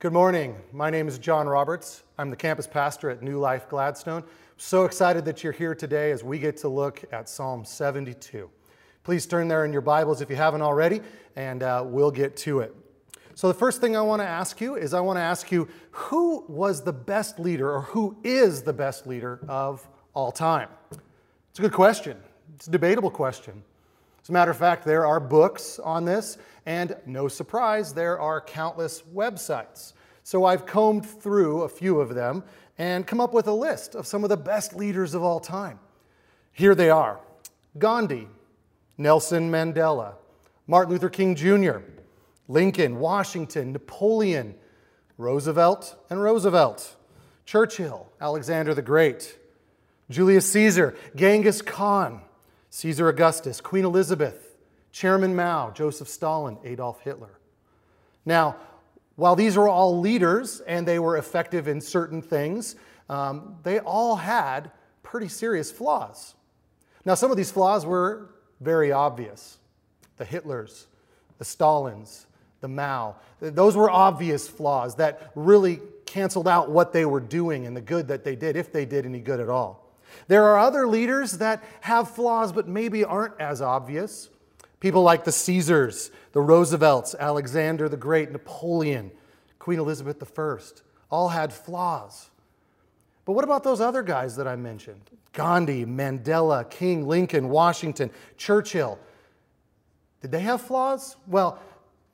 Good morning. My name is John Roberts. I'm the campus pastor at New Life Gladstone. So excited that you're here today as we get to look at Psalm 72. Please turn there in your Bibles if you haven't already, and uh, we'll get to it. So, the first thing I want to ask you is I want to ask you who was the best leader or who is the best leader of all time? It's a good question. It's a debatable question. As a matter of fact, there are books on this, and no surprise, there are countless websites. So I've combed through a few of them and come up with a list of some of the best leaders of all time. Here they are Gandhi, Nelson Mandela, Martin Luther King Jr., Lincoln, Washington, Napoleon, Roosevelt, and Roosevelt, Churchill, Alexander the Great, Julius Caesar, Genghis Khan, Caesar Augustus, Queen Elizabeth, Chairman Mao, Joseph Stalin, Adolf Hitler. Now, while these were all leaders and they were effective in certain things, um, they all had pretty serious flaws. Now, some of these flaws were very obvious. The Hitlers, the Stalins, the Mao, those were obvious flaws that really canceled out what they were doing and the good that they did, if they did any good at all. There are other leaders that have flaws but maybe aren't as obvious. People like the Caesars, the Roosevelts, Alexander the Great, Napoleon, Queen Elizabeth I, all had flaws. But what about those other guys that I mentioned? Gandhi, Mandela, King, Lincoln, Washington, Churchill. Did they have flaws? Well,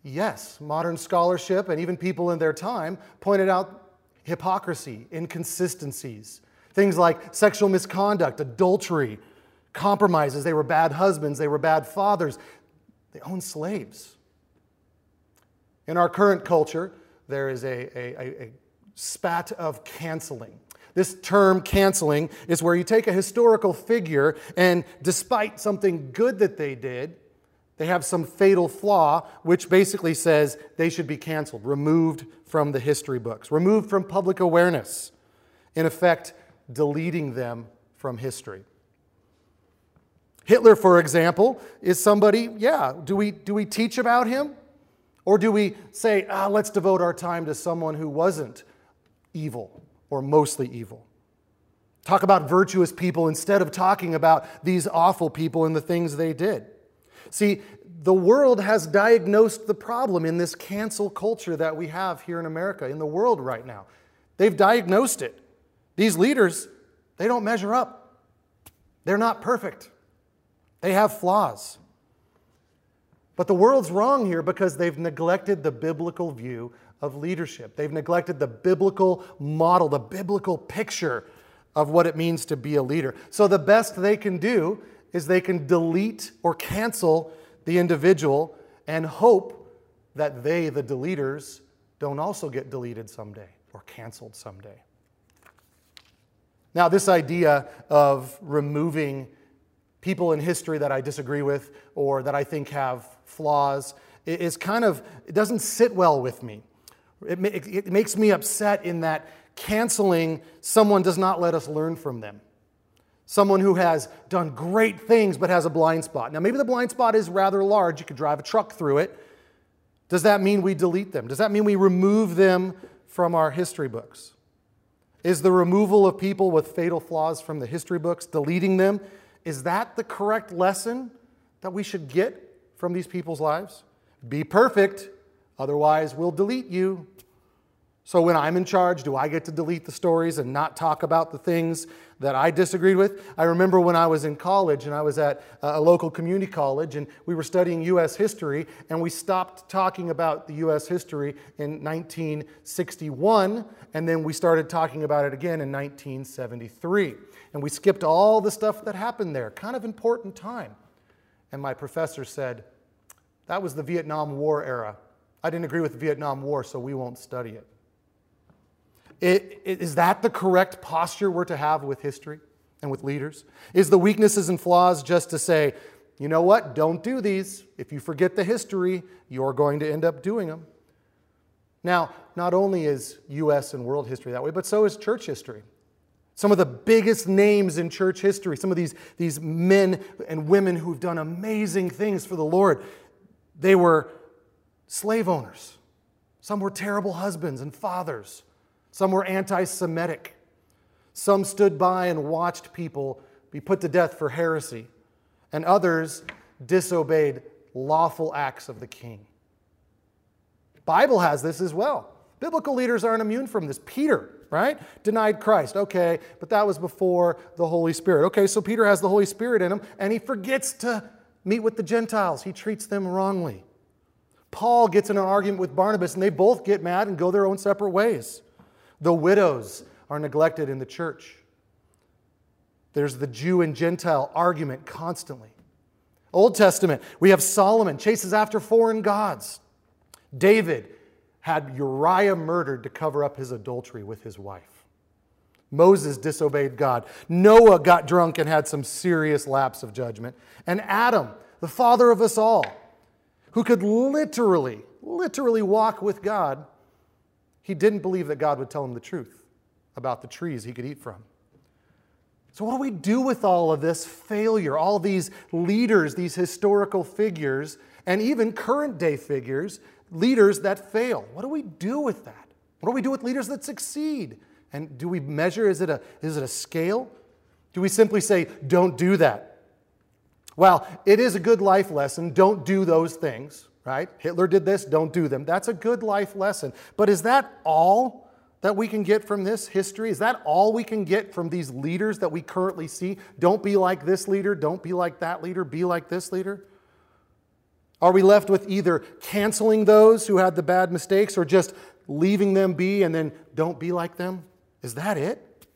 yes. Modern scholarship and even people in their time pointed out hypocrisy, inconsistencies, Things like sexual misconduct, adultery, compromises. They were bad husbands, they were bad fathers. They owned slaves. In our current culture, there is a, a, a spat of canceling. This term, canceling, is where you take a historical figure and despite something good that they did, they have some fatal flaw, which basically says they should be canceled, removed from the history books, removed from public awareness. In effect, deleting them from history. Hitler, for example, is somebody, yeah, do we, do we teach about him? Or do we say, ah, let's devote our time to someone who wasn't evil or mostly evil? Talk about virtuous people instead of talking about these awful people and the things they did. See, the world has diagnosed the problem in this cancel culture that we have here in America, in the world right now. They've diagnosed it. These leaders, they don't measure up. They're not perfect. They have flaws. But the world's wrong here because they've neglected the biblical view of leadership. They've neglected the biblical model, the biblical picture of what it means to be a leader. So the best they can do is they can delete or cancel the individual and hope that they, the deleters, don't also get deleted someday or canceled someday. Now, this idea of removing people in history that I disagree with or that I think have flaws is kind of, it doesn't sit well with me. It, it makes me upset in that canceling someone does not let us learn from them. Someone who has done great things but has a blind spot. Now, maybe the blind spot is rather large. You could drive a truck through it. Does that mean we delete them? Does that mean we remove them from our history books? Is the removal of people with fatal flaws from the history books, deleting them, is that the correct lesson that we should get from these people's lives? Be perfect, otherwise, we'll delete you. So when I'm in charge, do I get to delete the stories and not talk about the things that I disagreed with? I remember when I was in college and I was at a local community college and we were studying U.S. history and we stopped talking about the U.S. history in 1961 and then we started talking about it again in 1973. And we skipped all the stuff that happened there, kind of important time. And my professor said, that was the Vietnam War era. I didn't agree with the Vietnam War, so we won't study it. Is that the correct posture we're to have with history and with leaders? Is the weaknesses and flaws just to say, you know what, don't do these. If you forget the history, you're going to end up doing them. Now, not only is U.S. and world history that way, but so is church history. Some of the biggest names in church history, some of these, these men and women who've done amazing things for the Lord, they were slave owners. Some were terrible husbands and fathers. Some were anti Semitic. Some stood by and watched people be put to death for heresy. And others disobeyed lawful acts of the king. Bible has this as well. Biblical leaders aren't immune from this. Peter, right? Denied Christ. Okay, but that was before the Holy Spirit. Okay, so Peter has the Holy Spirit in him and he forgets to meet with the Gentiles. He treats them wrongly. Paul gets in an argument with Barnabas, and they both get mad and go their own separate ways. The widows are neglected in the church. There's the Jew and Gentile argument constantly. Old Testament, we have Solomon chases after foreign gods. David had Uriah murdered to cover up his adultery with his wife. Moses disobeyed God. Noah got drunk and had some serious lapse of judgment. And Adam, the father of us all, who could literally, literally walk with God, he didn't believe that God would tell him the truth about the trees he could eat from. So, what do we do with all of this failure, all these leaders, these historical figures, and even current day figures, leaders that fail? What do we do with that? What do we do with leaders that succeed? And do we measure? Is it a, is it a scale? Do we simply say, don't do that? Well, it is a good life lesson. Don't do those things, right? Hitler did this, don't do them. That's a good life lesson. But is that all that we can get from this history? Is that all we can get from these leaders that we currently see? Don't be like this leader, don't be like that leader, be like this leader? Are we left with either canceling those who had the bad mistakes or just leaving them be and then don't be like them? Is that it?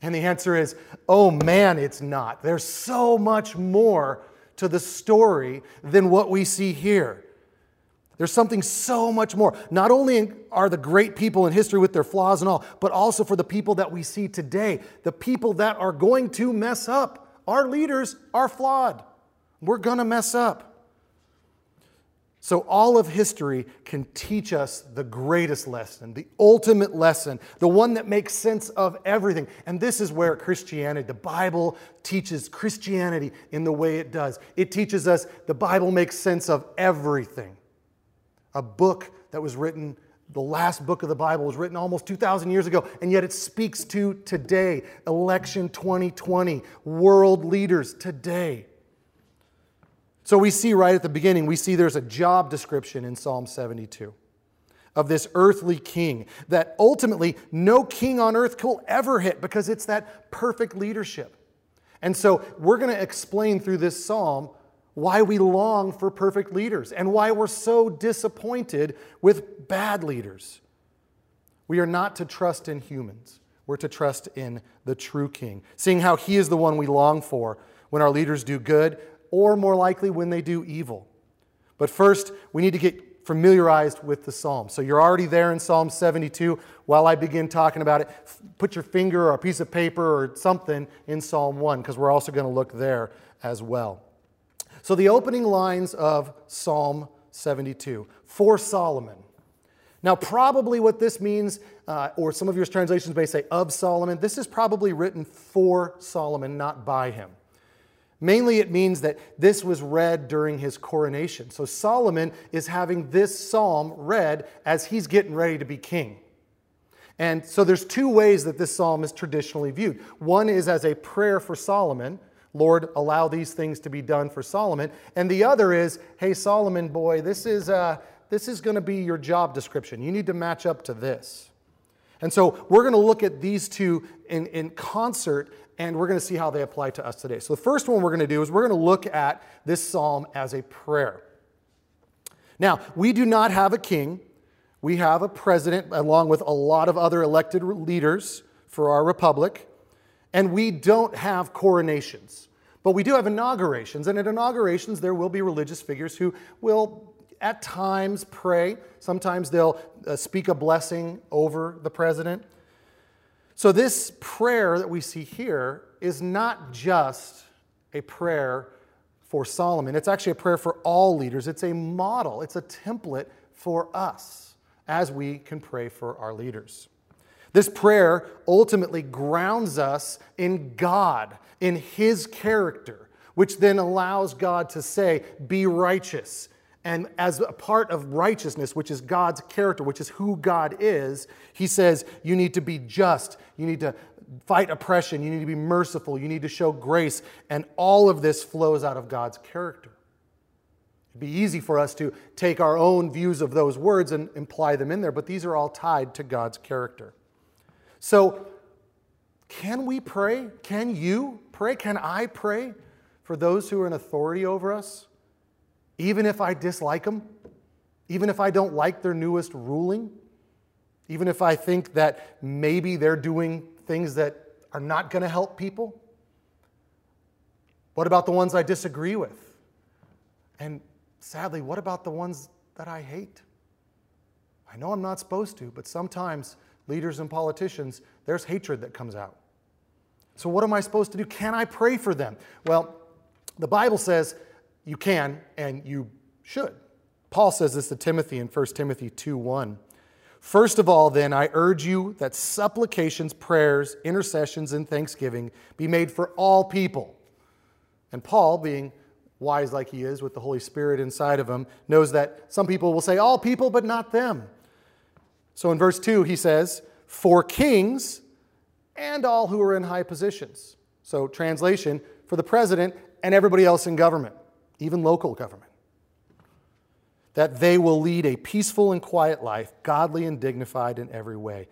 And the answer is, oh man, it's not. There's so much more to the story than what we see here. There's something so much more. Not only are the great people in history with their flaws and all, but also for the people that we see today, the people that are going to mess up. Our leaders are flawed. We're going to mess up. So, all of history can teach us the greatest lesson, the ultimate lesson, the one that makes sense of everything. And this is where Christianity, the Bible teaches Christianity in the way it does. It teaches us the Bible makes sense of everything. A book that was written, the last book of the Bible was written almost 2,000 years ago, and yet it speaks to today, election 2020, world leaders today. So we see right at the beginning, we see there's a job description in Psalm 72 of this earthly king that ultimately no king on earth will ever hit because it's that perfect leadership. And so we're going to explain through this psalm why we long for perfect leaders and why we're so disappointed with bad leaders. We are not to trust in humans. We're to trust in the true king, seeing how he is the one we long for when our leaders do good, or more likely when they do evil. But first, we need to get familiarized with the psalm. So you're already there in Psalm 72. While I begin talking about it, put your finger or a piece of paper or something in Psalm 1 because we're also going to look there as well. So the opening lines of Psalm 72 for Solomon. Now, probably what this means, uh, or some of your translations may say of Solomon, this is probably written for Solomon, not by him. Mainly, it means that this was read during his coronation. So Solomon is having this psalm read as he's getting ready to be king. And so there's two ways that this psalm is traditionally viewed. One is as a prayer for Solomon, Lord, allow these things to be done for Solomon. And the other is, hey, Solomon boy, this is, uh, this is going to be your job description. You need to match up to this. And so we're going to look at these two in, in concert and we're going to see how they apply to us today. So, the first one we're going to do is we're going to look at this psalm as a prayer. Now, we do not have a king, we have a president, along with a lot of other elected leaders for our republic, and we don't have coronations. But we do have inaugurations, and at inaugurations, there will be religious figures who will at times pray. Sometimes they'll uh, speak a blessing over the president. So, this prayer that we see here is not just a prayer for Solomon, it's actually a prayer for all leaders. It's a model, it's a template for us as we can pray for our leaders. This prayer ultimately grounds us in God, in His character, which then allows God to say, Be righteous, And as a part of righteousness, which is God's character, which is who God is, he says you need to be just, you need to fight oppression, you need to be merciful, you need to show grace. And all of this flows out of God's character. It'd be easy for us to take our own views of those words and imply them in there, but these are all tied to God's character. So, can we pray? Can you pray? Can I pray for those who are in authority over us? Even if I dislike them, even if I don't like their newest ruling, even if I think that maybe they're doing things that are not going to help people? What about the ones I disagree with? And sadly, what about the ones that I hate? I know I'm not supposed to, but sometimes leaders and politicians, there's hatred that comes out. So, what am I supposed to do? Can I pray for them? Well, the Bible says you can and you should. Paul says this to Timothy in 1 Timothy 2 1. First of all, then, I urge you that supplications, prayers, intercessions, and thanksgiving be made for all people. And Paul, being wise like he is with the Holy Spirit inside of him, knows that some people will say all people, but not them. So in verse 2, he says, for kings and all who are in high positions. So, translation, for the president and everybody else in government even local government, that they will lead a peaceful and quiet life, godly and dignified in every way.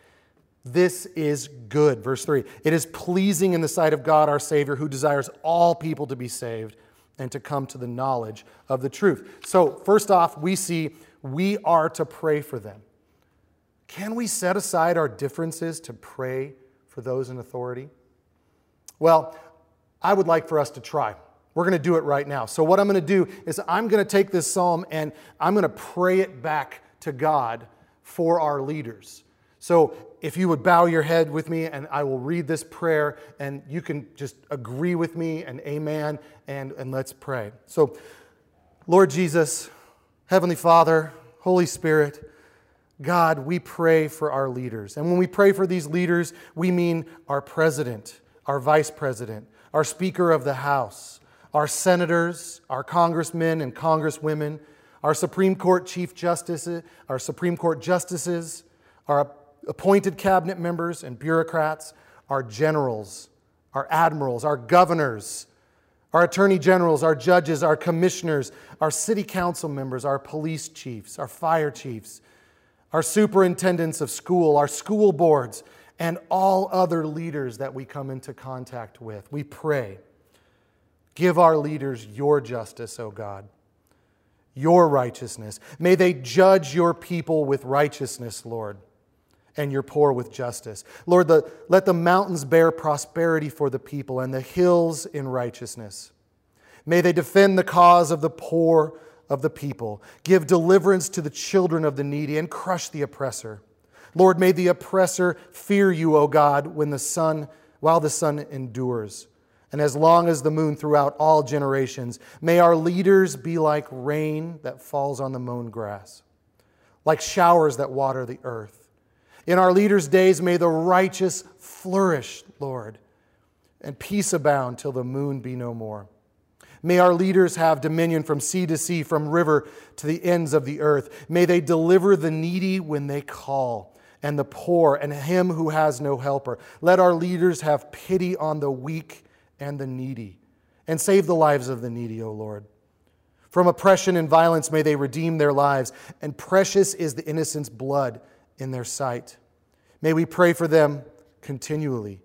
This is good. Verse 3 It is pleasing in the sight of God our Savior, who desires all people to be saved and to come to the knowledge of the truth. So, first off, we see we are to pray for them. Can we set aside our differences to pray for those in authority? Well, I would like for us to try. We're going to do it right now. So, what I'm going to do is I'm going to take this psalm and I'm going to pray it back to God for our leaders. So, if you would bow your head with me and I will read this prayer and you can just agree with me and amen and, and let's pray. So, Lord Jesus, Heavenly Father, Holy Spirit, God, we pray for our leaders. And when we pray for these leaders, we mean our president, our vice president, our Speaker of the House our senators, our congressmen and congresswomen, our Supreme Court Chief Justices, our Supreme Court justices, our appointed cabinet members and bureaucrats, our generals, our admirals, our governors, our attorney generals, our judges, our commissioners, our city council members, our police chiefs, our fire chiefs, our superintendents of school, our school boards, and all other leaders that we come into contact with. We pray Give our leaders your justice, O God, your righteousness. May they judge your people with righteousness, Lord, and your poor with justice. Lord, the, let the mountains bear prosperity for the people and the hills in righteousness. May they defend the cause of the poor of the people, give deliverance to the children of the needy, and crush the oppressor. Lord, may the oppressor fear you, O God, when the sun, while the sun endures and as long as the moon throughout all generations. May our leaders be like rain that falls on the mown grass, like showers that water the earth. In our leaders' days, may the righteous flourish, Lord, and peace abound till the moon be no more. May our leaders have dominion from sea to sea, from river to the ends of the earth. May they deliver the needy when they call, and the poor, and him who has no helper. Let our leaders have pity on the weak and the needy, and save the lives of the needy, O Lord. From oppression and violence may they redeem their lives, and precious is the innocent's blood in their sight. May we pray for them continually,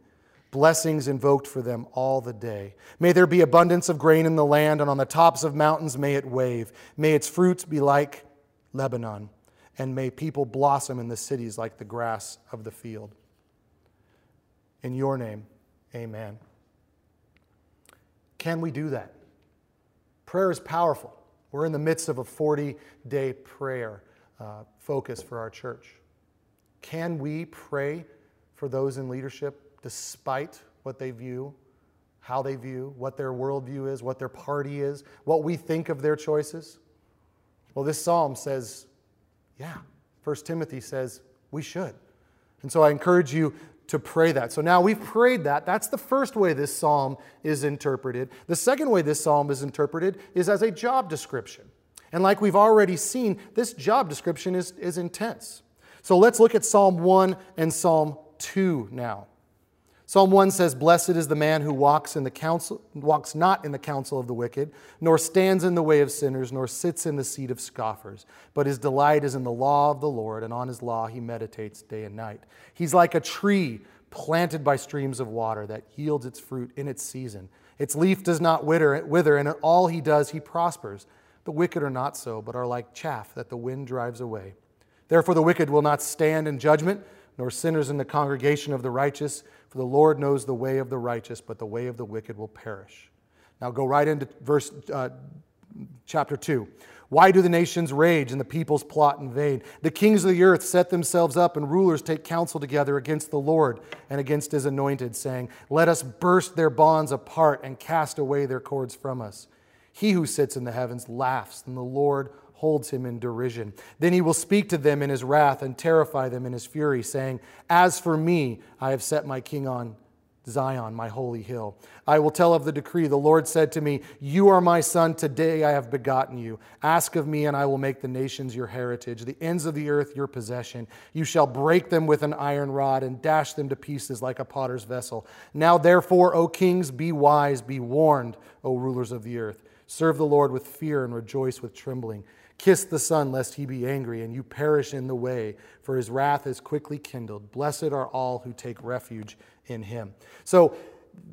blessings invoked for them all the day. May there be abundance of grain in the land, and on the tops of mountains may it wave. May its fruits be like Lebanon, and may people blossom in the cities like the grass of the field. In your name, amen. Can we do that? Prayer is powerful. We're in the midst of a 40 day prayer uh, focus for our church. Can we pray for those in leadership despite what they view, how they view, what their worldview is, what their party is, what we think of their choices? Well, this psalm says, yeah. First Timothy says we should. And so I encourage you to pray that. So now we've prayed that. That's the first way this psalm is interpreted. The second way this psalm is interpreted is as a job description. And like we've already seen, this job description is, is intense. So let's look at Psalm 1 and Psalm 2 now. Psalm 1 says, Blessed is the man who walks, in the counsel, walks not in the counsel of the wicked, nor stands in the way of sinners, nor sits in the seat of scoffers. But his delight is in the law of the Lord, and on his law he meditates day and night. He's like a tree planted by streams of water that yields its fruit in its season. Its leaf does not wither, wither, and all he does he prospers. The wicked are not so, but are like chaff that the wind drives away. Therefore, the wicked will not stand in judgment, nor sinners in the congregation of the righteous. For the Lord knows the way of the righteous, but the way of the wicked will perish. Now go right into verse uh, chapter 2. Why do the nations rage and the peoples plot in vain? The kings of the earth set themselves up, and rulers take counsel together against the Lord and against his anointed, saying, Let us burst their bonds apart and cast away their cords from us. He who sits in the heavens laughs, and the Lord holds him in derision. Then he will speak to them in his wrath and terrify them in his fury, saying, As for me, I have set my king on Zion, my holy hill. I will tell of the decree. The Lord said to me, You are my son. Today I have begotten you. Ask of me, and I will make the nations your heritage, the ends of the earth your possession. You shall break them with an iron rod and dash them to pieces like a potter's vessel. Now, therefore, O kings, be wise, be warned, O rulers of the earth. Serve the Lord with fear and rejoice with trembling. Kiss the Son, lest he be angry and you perish in the way, for his wrath is quickly kindled. Blessed are all who take refuge in him. So,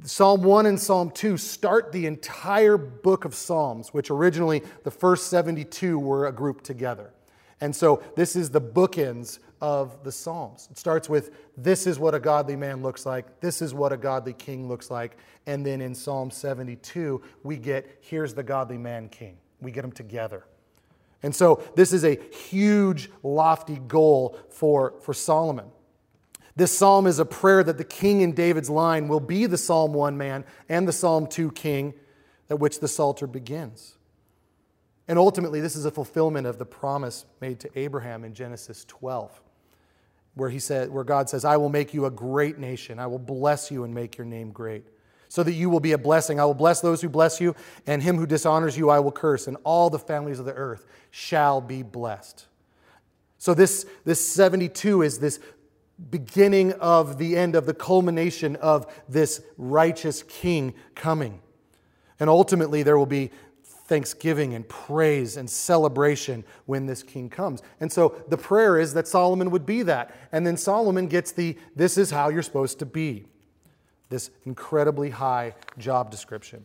Psalm 1 and Psalm 2 start the entire book of Psalms, which originally the first 72 were a group together. And so, this is the bookends of the Psalms. It starts with, This is what a godly man looks like, this is what a godly king looks like. And then in Psalm 72, we get, Here's the godly man king. We get them together. And so this is a huge, lofty goal for, for Solomon. This psalm is a prayer that the king in David's line will be the Psalm 1 man and the Psalm 2 king at which the Psalter begins. And ultimately, this is a fulfillment of the promise made to Abraham in Genesis 12, where, he said, where God says, I will make you a great nation. I will bless you and make your name great so that you will be a blessing. I will bless those who bless you, and him who dishonors you I will curse, and all the families of the earth shall be blessed. So, this, this 72 is this beginning of the end of the culmination of this righteous king coming. And ultimately, there will be thanksgiving and praise and celebration when this king comes. And so the prayer is that Solomon would be that. And then Solomon gets the this is how you're supposed to be this incredibly high job description.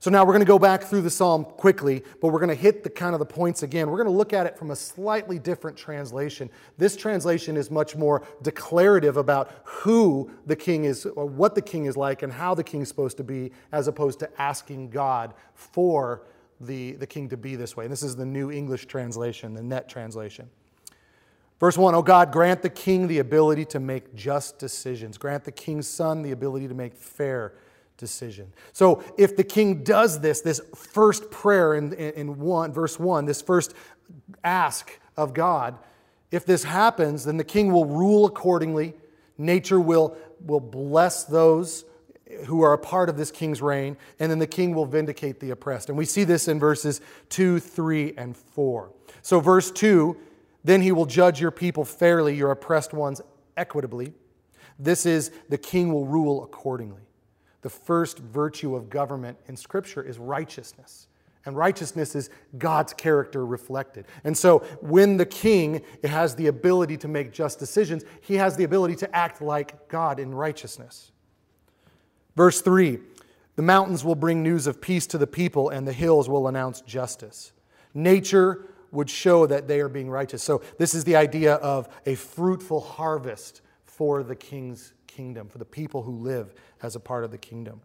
So now we're going to go back through the psalm quickly, but we're going to hit the kind of the points again. We're going to look at it from a slightly different translation. This translation is much more declarative about who the king is, or what the king is like, and how the king is supposed to be, as opposed to asking God for the, the king to be this way. And this is the New English translation, the net translation. Verse 1 Oh God, grant the king the ability to make just decisions. Grant the king's son the ability to make fair decision. So if the king does this, this first prayer in, in one, verse 1, this first ask of God, if this happens, then the king will rule accordingly. Nature will, will bless those who are a part of this king's reign, and then the king will vindicate the oppressed. And we see this in verses 2, 3, and 4. So, verse 2 then he will judge your people fairly, your oppressed ones equitably. This is the king will rule accordingly. The first virtue of government in Scripture is righteousness. And righteousness is God's character reflected. And so when the king has the ability to make just decisions, he has the ability to act like God in righteousness. Verse 3 The mountains will bring news of peace to the people, and the hills will announce justice. Nature would show that they are being righteous. So, this is the idea of a fruitful harvest for the king's kingdom, for the people who live as a part of the kingdom.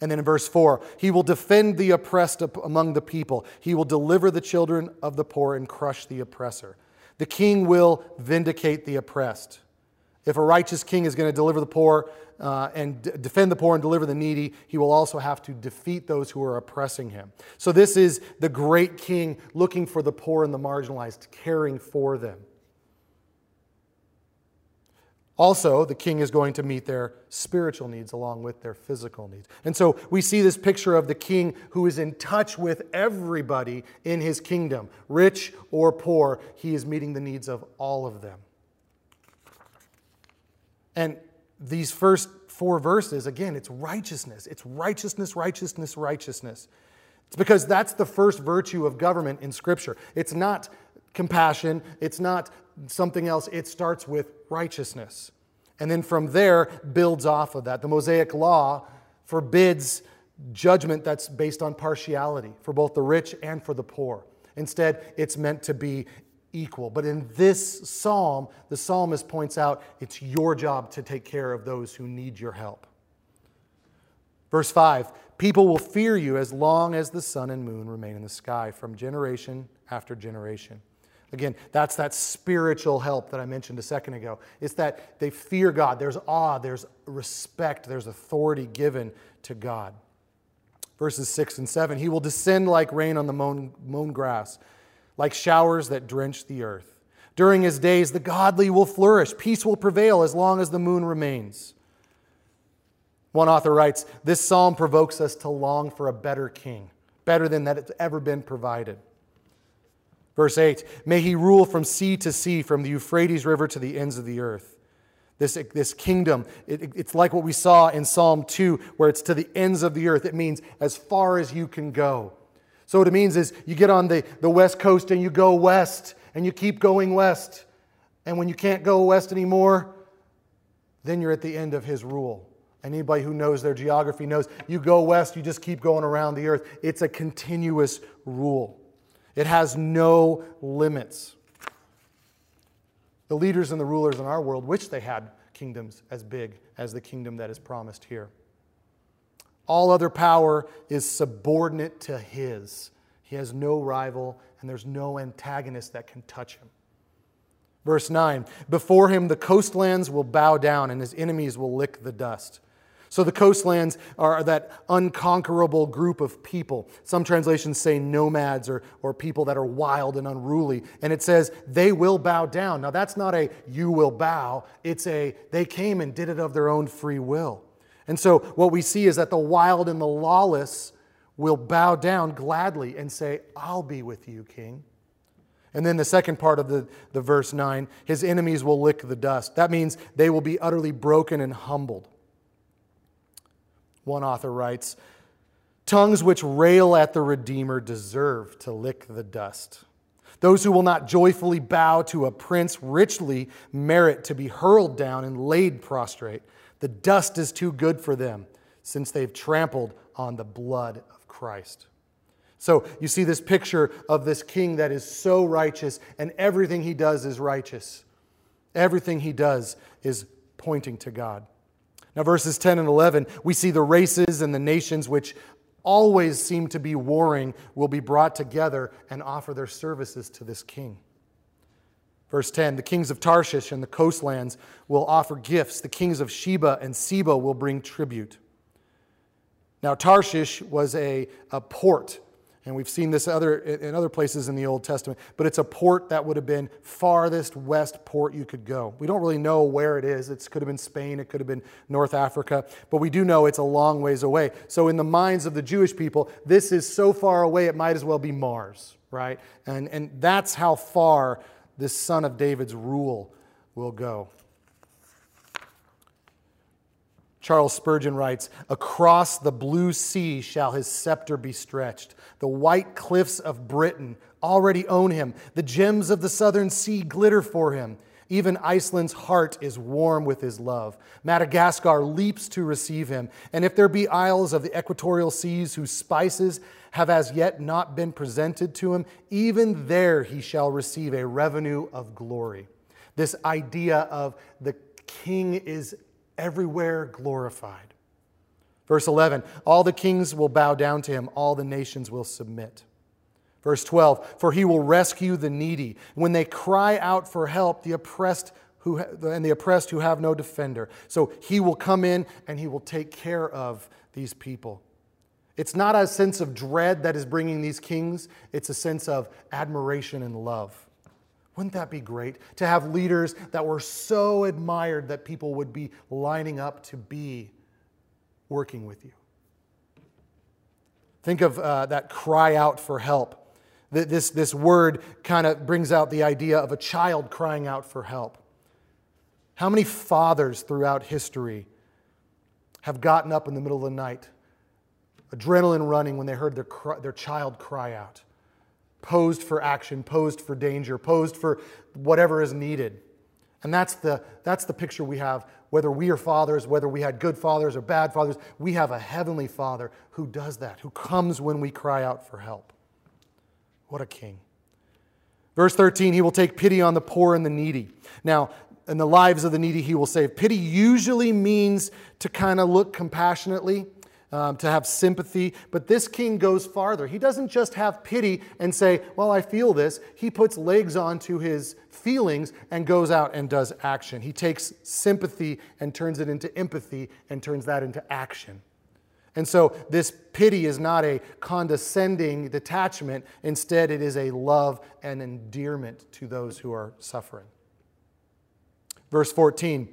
And then in verse 4, he will defend the oppressed among the people. He will deliver the children of the poor and crush the oppressor. The king will vindicate the oppressed. If a righteous king is going to deliver the poor uh, and d- defend the poor and deliver the needy, he will also have to defeat those who are oppressing him. So, this is the great king looking for the poor and the marginalized, caring for them. Also, the king is going to meet their spiritual needs along with their physical needs. And so we see this picture of the king who is in touch with everybody in his kingdom, rich or poor. He is meeting the needs of all of them. And these first four verses, again, it's righteousness. It's righteousness, righteousness, righteousness. It's because that's the first virtue of government in Scripture. It's not compassion, it's not something else. It starts with righteousness. And then from there, builds off of that. The Mosaic Law forbids judgment that's based on partiality for both the rich and for the poor. Instead, it's meant to be equal. But in this psalm, the psalmist points out it's your job to take care of those who need your help. Verse 5 People will fear you as long as the sun and moon remain in the sky, from generation after generation. Again, that's that spiritual help that I mentioned a second ago. It's that they fear God. There's awe, there's respect, there's authority given to God. Verses 6 and 7 He will descend like rain on the mown, mown grass, like showers that drench the earth. During his days, the godly will flourish. Peace will prevail as long as the moon remains. One author writes This psalm provokes us to long for a better king, better than that it's ever been provided. Verse 8 May he rule from sea to sea, from the Euphrates River to the ends of the earth. This, this kingdom, it, it's like what we saw in Psalm 2, where it's to the ends of the earth. It means as far as you can go. So, what it means is you get on the, the west coast and you go west, and you keep going west. And when you can't go west anymore, then you're at the end of his rule. Anybody who knows their geography knows you go west, you just keep going around the earth. It's a continuous rule. It has no limits. The leaders and the rulers in our world wish they had kingdoms as big as the kingdom that is promised here. All other power is subordinate to his. He has no rival, and there's no antagonist that can touch him. Verse 9 Before him the coastlands will bow down, and his enemies will lick the dust. So the coastlands are that unconquerable group of people. Some translations say nomads or, or people that are wild and unruly. And it says they will bow down. Now that's not a you will bow, it's a they came and did it of their own free will. And so what we see is that the wild and the lawless will bow down gladly and say, I'll be with you, King. And then the second part of the, the verse 9, his enemies will lick the dust. That means they will be utterly broken and humbled. One author writes Tongues which rail at the Redeemer deserve to lick the dust. Those who will not joyfully bow to a prince richly merit to be hurled down and laid prostrate. The dust is too good for them, since they've trampled on the blood of Christ. So you see this picture of this king that is so righteous, and everything he does is righteous. Everything he does is pointing to God. Now, verses 10 and 11, we see the races and the nations which always seem to be warring will be brought together and offer their services to this king. Verse 10 The kings of Tarshish and the coastlands will offer gifts. The kings of Sheba and Seba will bring tribute. Now, Tarshish was a, a port and we've seen this other, in other places in the Old Testament, but it's a port that would have been farthest west port you could go. We don't really know where it is. It could have been Spain, it could have been North Africa, but we do know it's a long ways away. So, in the minds of the Jewish people, this is so far away it might as well be Mars, right? And, and that's how far this son of David's rule will go. Charles Spurgeon writes Across the blue sea shall his scepter be stretched. The white cliffs of Britain already own him. The gems of the southern sea glitter for him. Even Iceland's heart is warm with his love. Madagascar leaps to receive him. And if there be isles of the equatorial seas whose spices have as yet not been presented to him, even there he shall receive a revenue of glory. This idea of the king is everywhere glorified. Verse 11 All the kings will bow down to him, all the nations will submit. Verse 12 For he will rescue the needy. When they cry out for help, the oppressed who, and the oppressed who have no defender. So he will come in and he will take care of these people. It's not a sense of dread that is bringing these kings, it's a sense of admiration and love. Wouldn't that be great to have leaders that were so admired that people would be lining up to be working with you? Think of uh, that cry out for help. This, this word kind of brings out the idea of a child crying out for help. How many fathers throughout history have gotten up in the middle of the night, adrenaline running when they heard their, their child cry out? posed for action, posed for danger, posed for whatever is needed. And that's the, that's the picture we have, whether we are fathers, whether we had good fathers or bad fathers. We have a heavenly father who does that, who comes when we cry out for help. What a king. Verse 13, he will take pity on the poor and the needy. Now, in the lives of the needy, he will save. Pity usually means to kind of look compassionately um, to have sympathy. But this king goes farther. He doesn't just have pity and say, Well, I feel this. He puts legs onto his feelings and goes out and does action. He takes sympathy and turns it into empathy and turns that into action. And so this pity is not a condescending detachment. Instead, it is a love and endearment to those who are suffering. Verse 14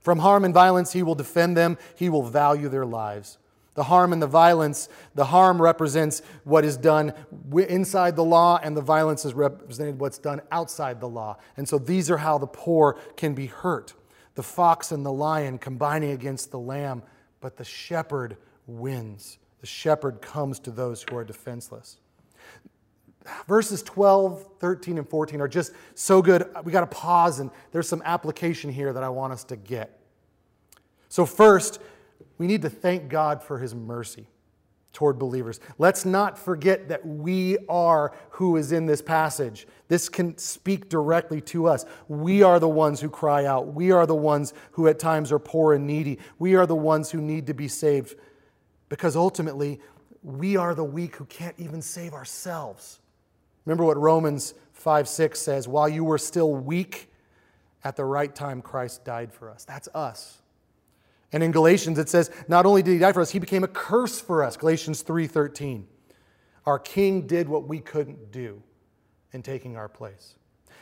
From harm and violence he will defend them, he will value their lives. The harm and the violence, the harm represents what is done inside the law, and the violence is represented what's done outside the law. And so these are how the poor can be hurt. The fox and the lion combining against the lamb, but the shepherd wins. The shepherd comes to those who are defenseless. Verses 12, 13, and 14 are just so good. We got to pause, and there's some application here that I want us to get. So, first, we need to thank God for his mercy toward believers. Let's not forget that we are who is in this passage. This can speak directly to us. We are the ones who cry out. We are the ones who at times are poor and needy. We are the ones who need to be saved because ultimately we are the weak who can't even save ourselves. Remember what Romans 5 6 says while you were still weak, at the right time Christ died for us. That's us. And in Galatians it says, not only did he die for us, he became a curse for us. Galatians 3:13. Our king did what we couldn't do in taking our place.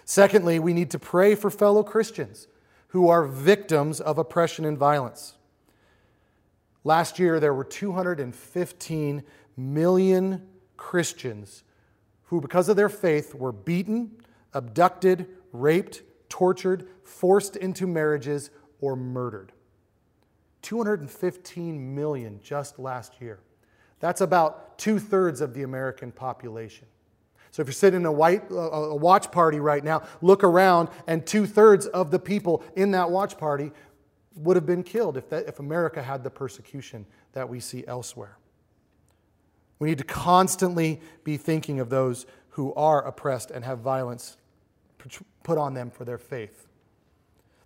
Secondly, we need to pray for fellow Christians who are victims of oppression and violence. Last year there were 215 million Christians who because of their faith were beaten, abducted, raped, tortured, forced into marriages or murdered. 215 million just last year. That's about two thirds of the American population. So if you're sitting in a, white, a watch party right now, look around, and two thirds of the people in that watch party would have been killed if, that, if America had the persecution that we see elsewhere. We need to constantly be thinking of those who are oppressed and have violence put on them for their faith.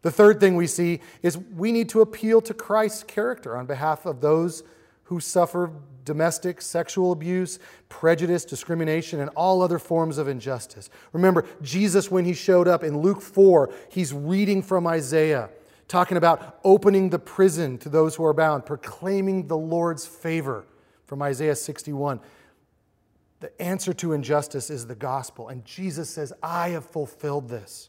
The third thing we see is we need to appeal to Christ's character on behalf of those who suffer domestic sexual abuse, prejudice, discrimination, and all other forms of injustice. Remember, Jesus, when he showed up in Luke 4, he's reading from Isaiah, talking about opening the prison to those who are bound, proclaiming the Lord's favor from Isaiah 61. The answer to injustice is the gospel, and Jesus says, I have fulfilled this.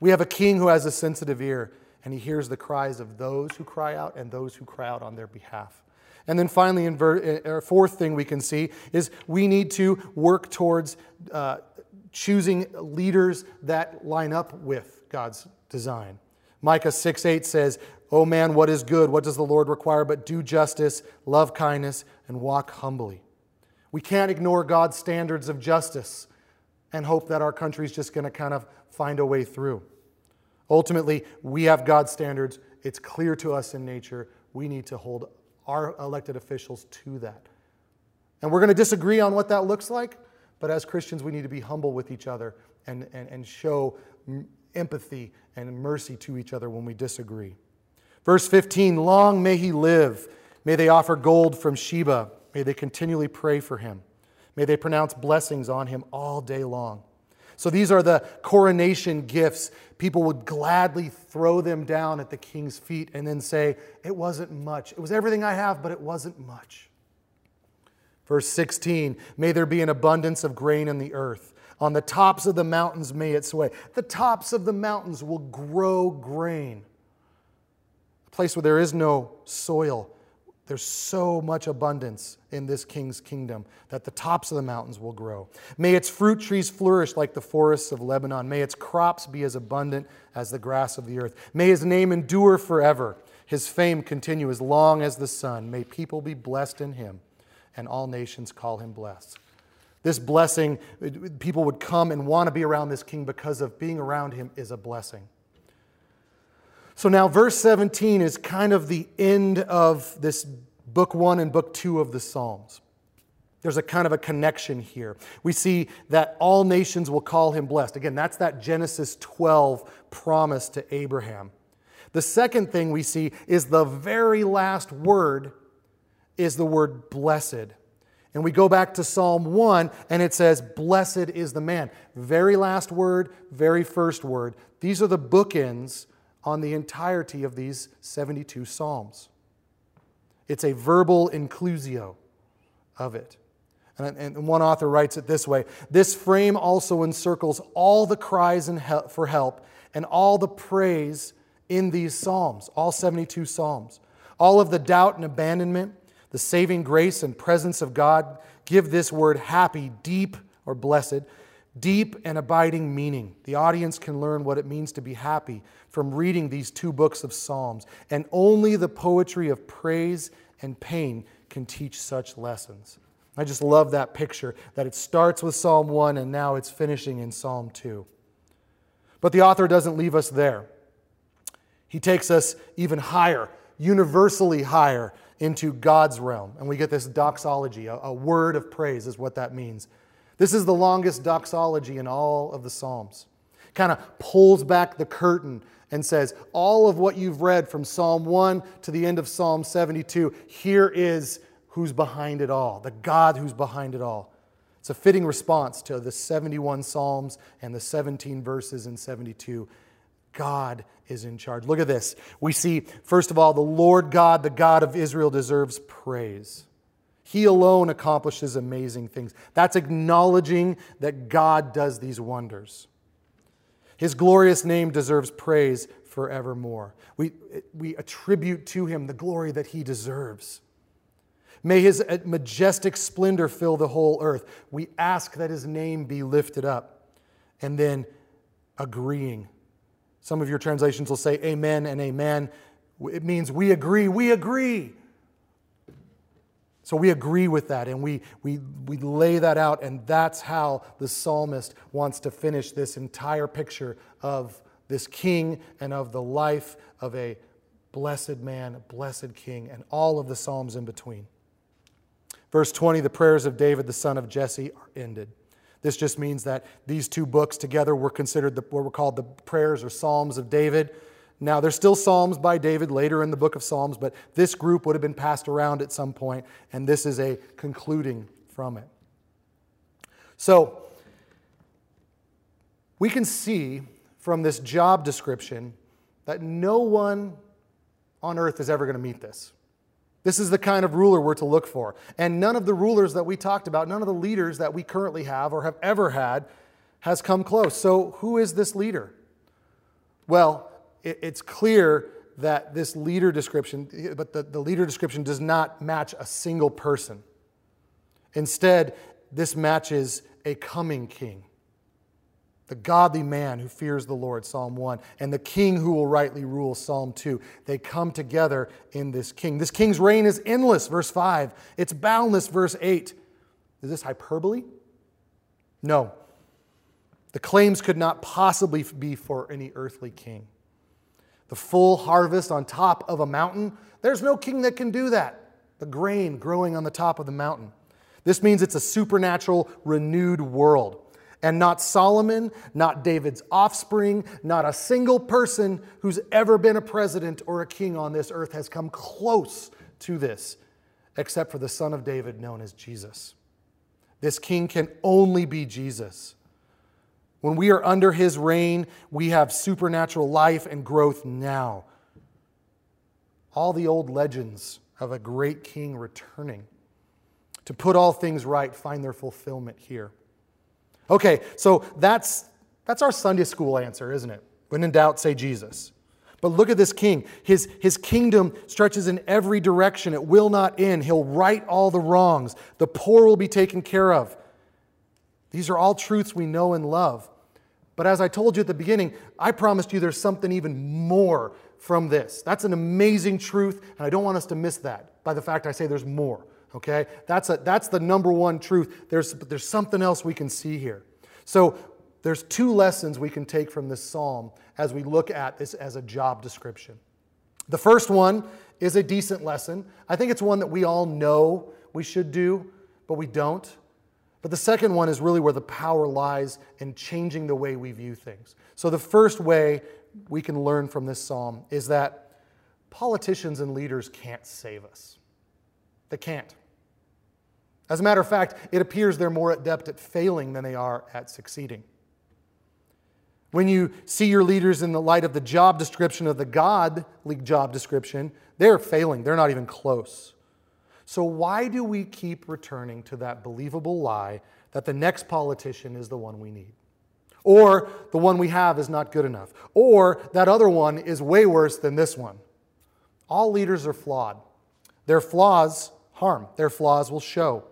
We have a king who has a sensitive ear, and he hears the cries of those who cry out and those who cry out on their behalf. And then finally, in ver- uh, fourth thing we can see is we need to work towards uh, choosing leaders that line up with God's design. Micah 6 8 says, Oh man, what is good? What does the Lord require but do justice, love kindness, and walk humbly? We can't ignore God's standards of justice and hope that our country is just going to kind of find a way through. Ultimately, we have God's standards. It's clear to us in nature. We need to hold our elected officials to that. And we're going to disagree on what that looks like, but as Christians, we need to be humble with each other and, and, and show empathy and mercy to each other when we disagree. Verse 15 Long may he live. May they offer gold from Sheba. May they continually pray for him. May they pronounce blessings on him all day long. So these are the coronation gifts. People would gladly throw them down at the king's feet and then say, It wasn't much. It was everything I have, but it wasn't much. Verse 16 May there be an abundance of grain in the earth, On the tops of the mountains may it sway. The tops of the mountains will grow grain. A place where there is no soil. There's so much abundance in this king's kingdom that the tops of the mountains will grow. May its fruit trees flourish like the forests of Lebanon. May its crops be as abundant as the grass of the earth. May his name endure forever, his fame continue as long as the sun. May people be blessed in him, and all nations call him blessed. This blessing, people would come and want to be around this king because of being around him is a blessing. So now, verse 17 is kind of the end of this book one and book two of the Psalms. There's a kind of a connection here. We see that all nations will call him blessed. Again, that's that Genesis 12 promise to Abraham. The second thing we see is the very last word is the word blessed. And we go back to Psalm 1 and it says, Blessed is the man. Very last word, very first word. These are the bookends on the entirety of these 72 Psalms. It's a verbal inclusio of it. And, one author writes it this way This frame also encircles all the cries for help and all the praise in these Psalms, all 72 Psalms. All of the doubt and abandonment, the saving grace and presence of God give this word happy, deep, or blessed, deep and abiding meaning. The audience can learn what it means to be happy from reading these two books of Psalms, and only the poetry of praise and pain can teach such lessons. I just love that picture that it starts with Psalm 1 and now it's finishing in Psalm 2. But the author doesn't leave us there. He takes us even higher, universally higher, into God's realm. And we get this doxology, a, a word of praise is what that means. This is the longest doxology in all of the Psalms. Kind of pulls back the curtain and says, All of what you've read from Psalm 1 to the end of Psalm 72, here is who's behind it all, the God who's behind it all. It's a fitting response to the 71 Psalms and the 17 verses in 72. God is in charge. Look at this. We see, first of all, the Lord God, the God of Israel, deserves praise. He alone accomplishes amazing things. That's acknowledging that God does these wonders. His glorious name deserves praise forevermore. We, we attribute to him the glory that he deserves. May his majestic splendor fill the whole earth. We ask that his name be lifted up. And then agreeing. Some of your translations will say amen and amen. It means we agree, we agree. So we agree with that and we, we, we lay that out, and that's how the psalmist wants to finish this entire picture of this king and of the life of a blessed man, a blessed king, and all of the psalms in between. Verse 20 the prayers of David, the son of Jesse, are ended. This just means that these two books together were considered the, what were called the prayers or psalms of David. Now, there's still Psalms by David later in the book of Psalms, but this group would have been passed around at some point, and this is a concluding from it. So, we can see from this job description that no one on earth is ever going to meet this. This is the kind of ruler we're to look for. And none of the rulers that we talked about, none of the leaders that we currently have or have ever had, has come close. So, who is this leader? Well, it's clear that this leader description, but the, the leader description does not match a single person. Instead, this matches a coming king, the godly man who fears the Lord, Psalm 1, and the king who will rightly rule, Psalm 2. They come together in this king. This king's reign is endless, verse 5. It's boundless, verse 8. Is this hyperbole? No. The claims could not possibly be for any earthly king the full harvest on top of a mountain. There's no king that can do that. The grain growing on the top of the mountain. This means it's a supernatural, renewed world. And not Solomon, not David's offspring, not a single person who's ever been a president or a king on this earth has come close to this, except for the son of David known as Jesus. This king can only be Jesus. When we are under his reign, we have supernatural life and growth now. All the old legends of a great king returning to put all things right find their fulfillment here. Okay, so that's, that's our Sunday school answer, isn't it? When in doubt, say Jesus. But look at this king. His, his kingdom stretches in every direction. It will not end. He'll right all the wrongs. The poor will be taken care of. These are all truths we know and love. But as I told you at the beginning, I promised you there's something even more from this. That's an amazing truth, and I don't want us to miss that by the fact I say there's more. Okay? That's, a, that's the number one truth. There's, there's something else we can see here. So there's two lessons we can take from this psalm as we look at this as a job description. The first one is a decent lesson. I think it's one that we all know we should do, but we don't. But the second one is really where the power lies in changing the way we view things. So, the first way we can learn from this psalm is that politicians and leaders can't save us. They can't. As a matter of fact, it appears they're more adept at failing than they are at succeeding. When you see your leaders in the light of the job description of the godly job description, they're failing. They're not even close. So, why do we keep returning to that believable lie that the next politician is the one we need? Or the one we have is not good enough? Or that other one is way worse than this one? All leaders are flawed. Their flaws harm, their flaws will show.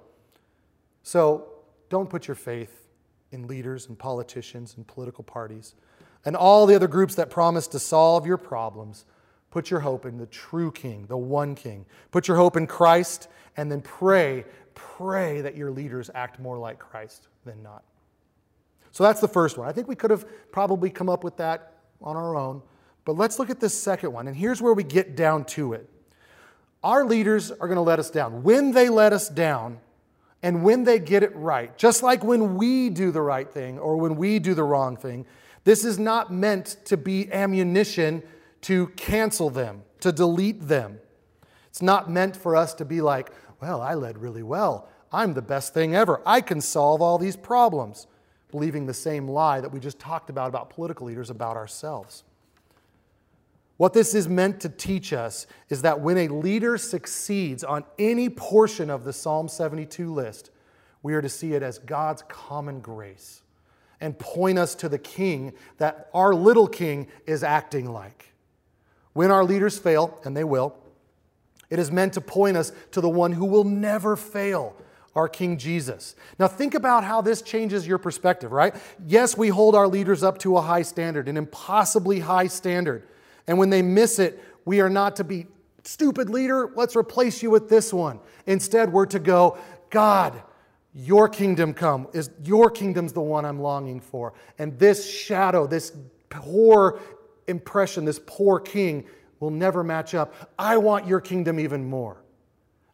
So, don't put your faith in leaders and politicians and political parties and all the other groups that promise to solve your problems. Put your hope in the true King, the one King. Put your hope in Christ and then pray, pray that your leaders act more like Christ than not. So that's the first one. I think we could have probably come up with that on our own. But let's look at this second one. And here's where we get down to it. Our leaders are going to let us down. When they let us down, and when they get it right, just like when we do the right thing or when we do the wrong thing, this is not meant to be ammunition to cancel them, to delete them. It's not meant for us to be like, well, I led really well. I'm the best thing ever. I can solve all these problems, believing the same lie that we just talked about about political leaders about ourselves. What this is meant to teach us is that when a leader succeeds on any portion of the Psalm 72 list, we are to see it as God's common grace and point us to the king that our little king is acting like. When our leaders fail, and they will, it is meant to point us to the one who will never fail, our King Jesus. Now, think about how this changes your perspective, right? Yes, we hold our leaders up to a high standard, an impossibly high standard. And when they miss it, we are not to be, stupid leader, let's replace you with this one. Instead, we're to go, God, your kingdom come. Is your kingdom's the one I'm longing for. And this shadow, this poor impression, this poor king will never match up. I want your kingdom even more.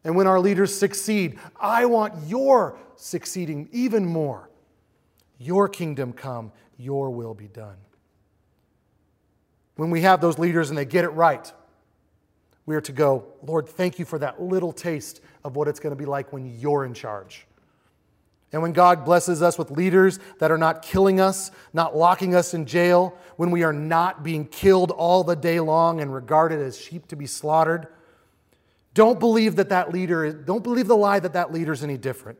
And when our leaders succeed, I want your succeeding even more. Your kingdom come, your will be done when we have those leaders and they get it right, we are to go, Lord, thank you for that little taste of what it's going to be like when you're in charge. And when God blesses us with leaders that are not killing us, not locking us in jail, when we are not being killed all the day long and regarded as sheep to be slaughtered, don't believe that that leader don't believe the lie that that leader is any different.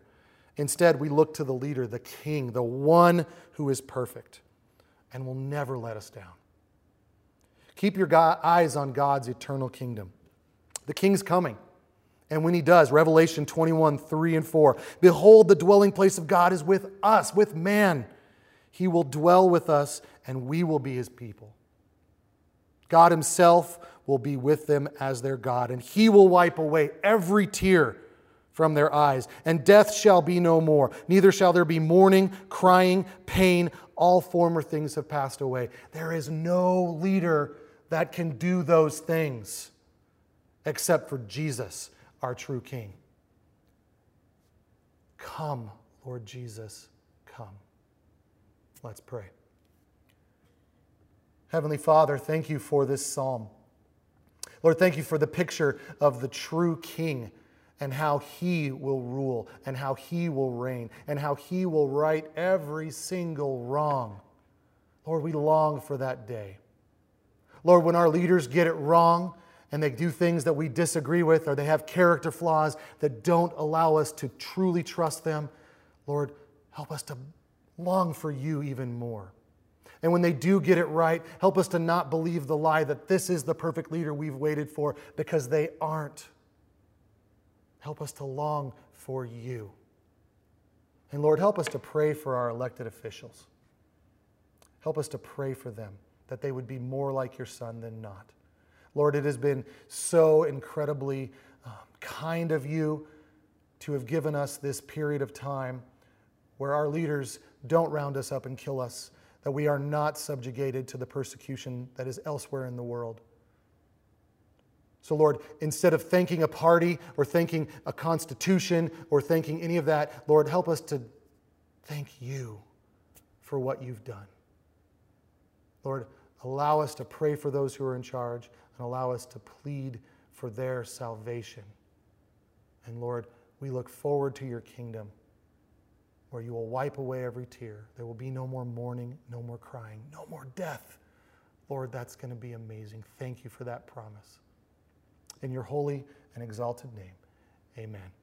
Instead, we look to the leader, the king, the one who is perfect and will never let us down. Keep your eyes on God's eternal kingdom. The king's coming. And when he does, Revelation 21, 3 and 4, behold, the dwelling place of God is with us, with man. He will dwell with us, and we will be his people. God himself will be with them as their God, and he will wipe away every tear from their eyes, and death shall be no more. Neither shall there be mourning, crying, pain. All former things have passed away. There is no leader that can do those things except for Jesus, our true King. Come, Lord Jesus, come. Let's pray. Heavenly Father, thank you for this psalm. Lord, thank you for the picture of the true King and how he will rule and how he will reign and how he will right every single wrong. Lord, we long for that day. Lord, when our leaders get it wrong and they do things that we disagree with or they have character flaws that don't allow us to truly trust them, Lord, help us to long for you even more. And when they do get it right, help us to not believe the lie that this is the perfect leader we've waited for because they aren't. Help us to long for you. And Lord, help us to pray for our elected officials. Help us to pray for them that they would be more like your son than not. Lord, it has been so incredibly um, kind of you to have given us this period of time where our leaders don't round us up and kill us, that we are not subjugated to the persecution that is elsewhere in the world. So, Lord, instead of thanking a party or thanking a constitution or thanking any of that, Lord, help us to thank you for what you've done. Lord, allow us to pray for those who are in charge and allow us to plead for their salvation. And Lord, we look forward to your kingdom where you will wipe away every tear. There will be no more mourning, no more crying, no more death. Lord, that's going to be amazing. Thank you for that promise. In your holy and exalted name, amen.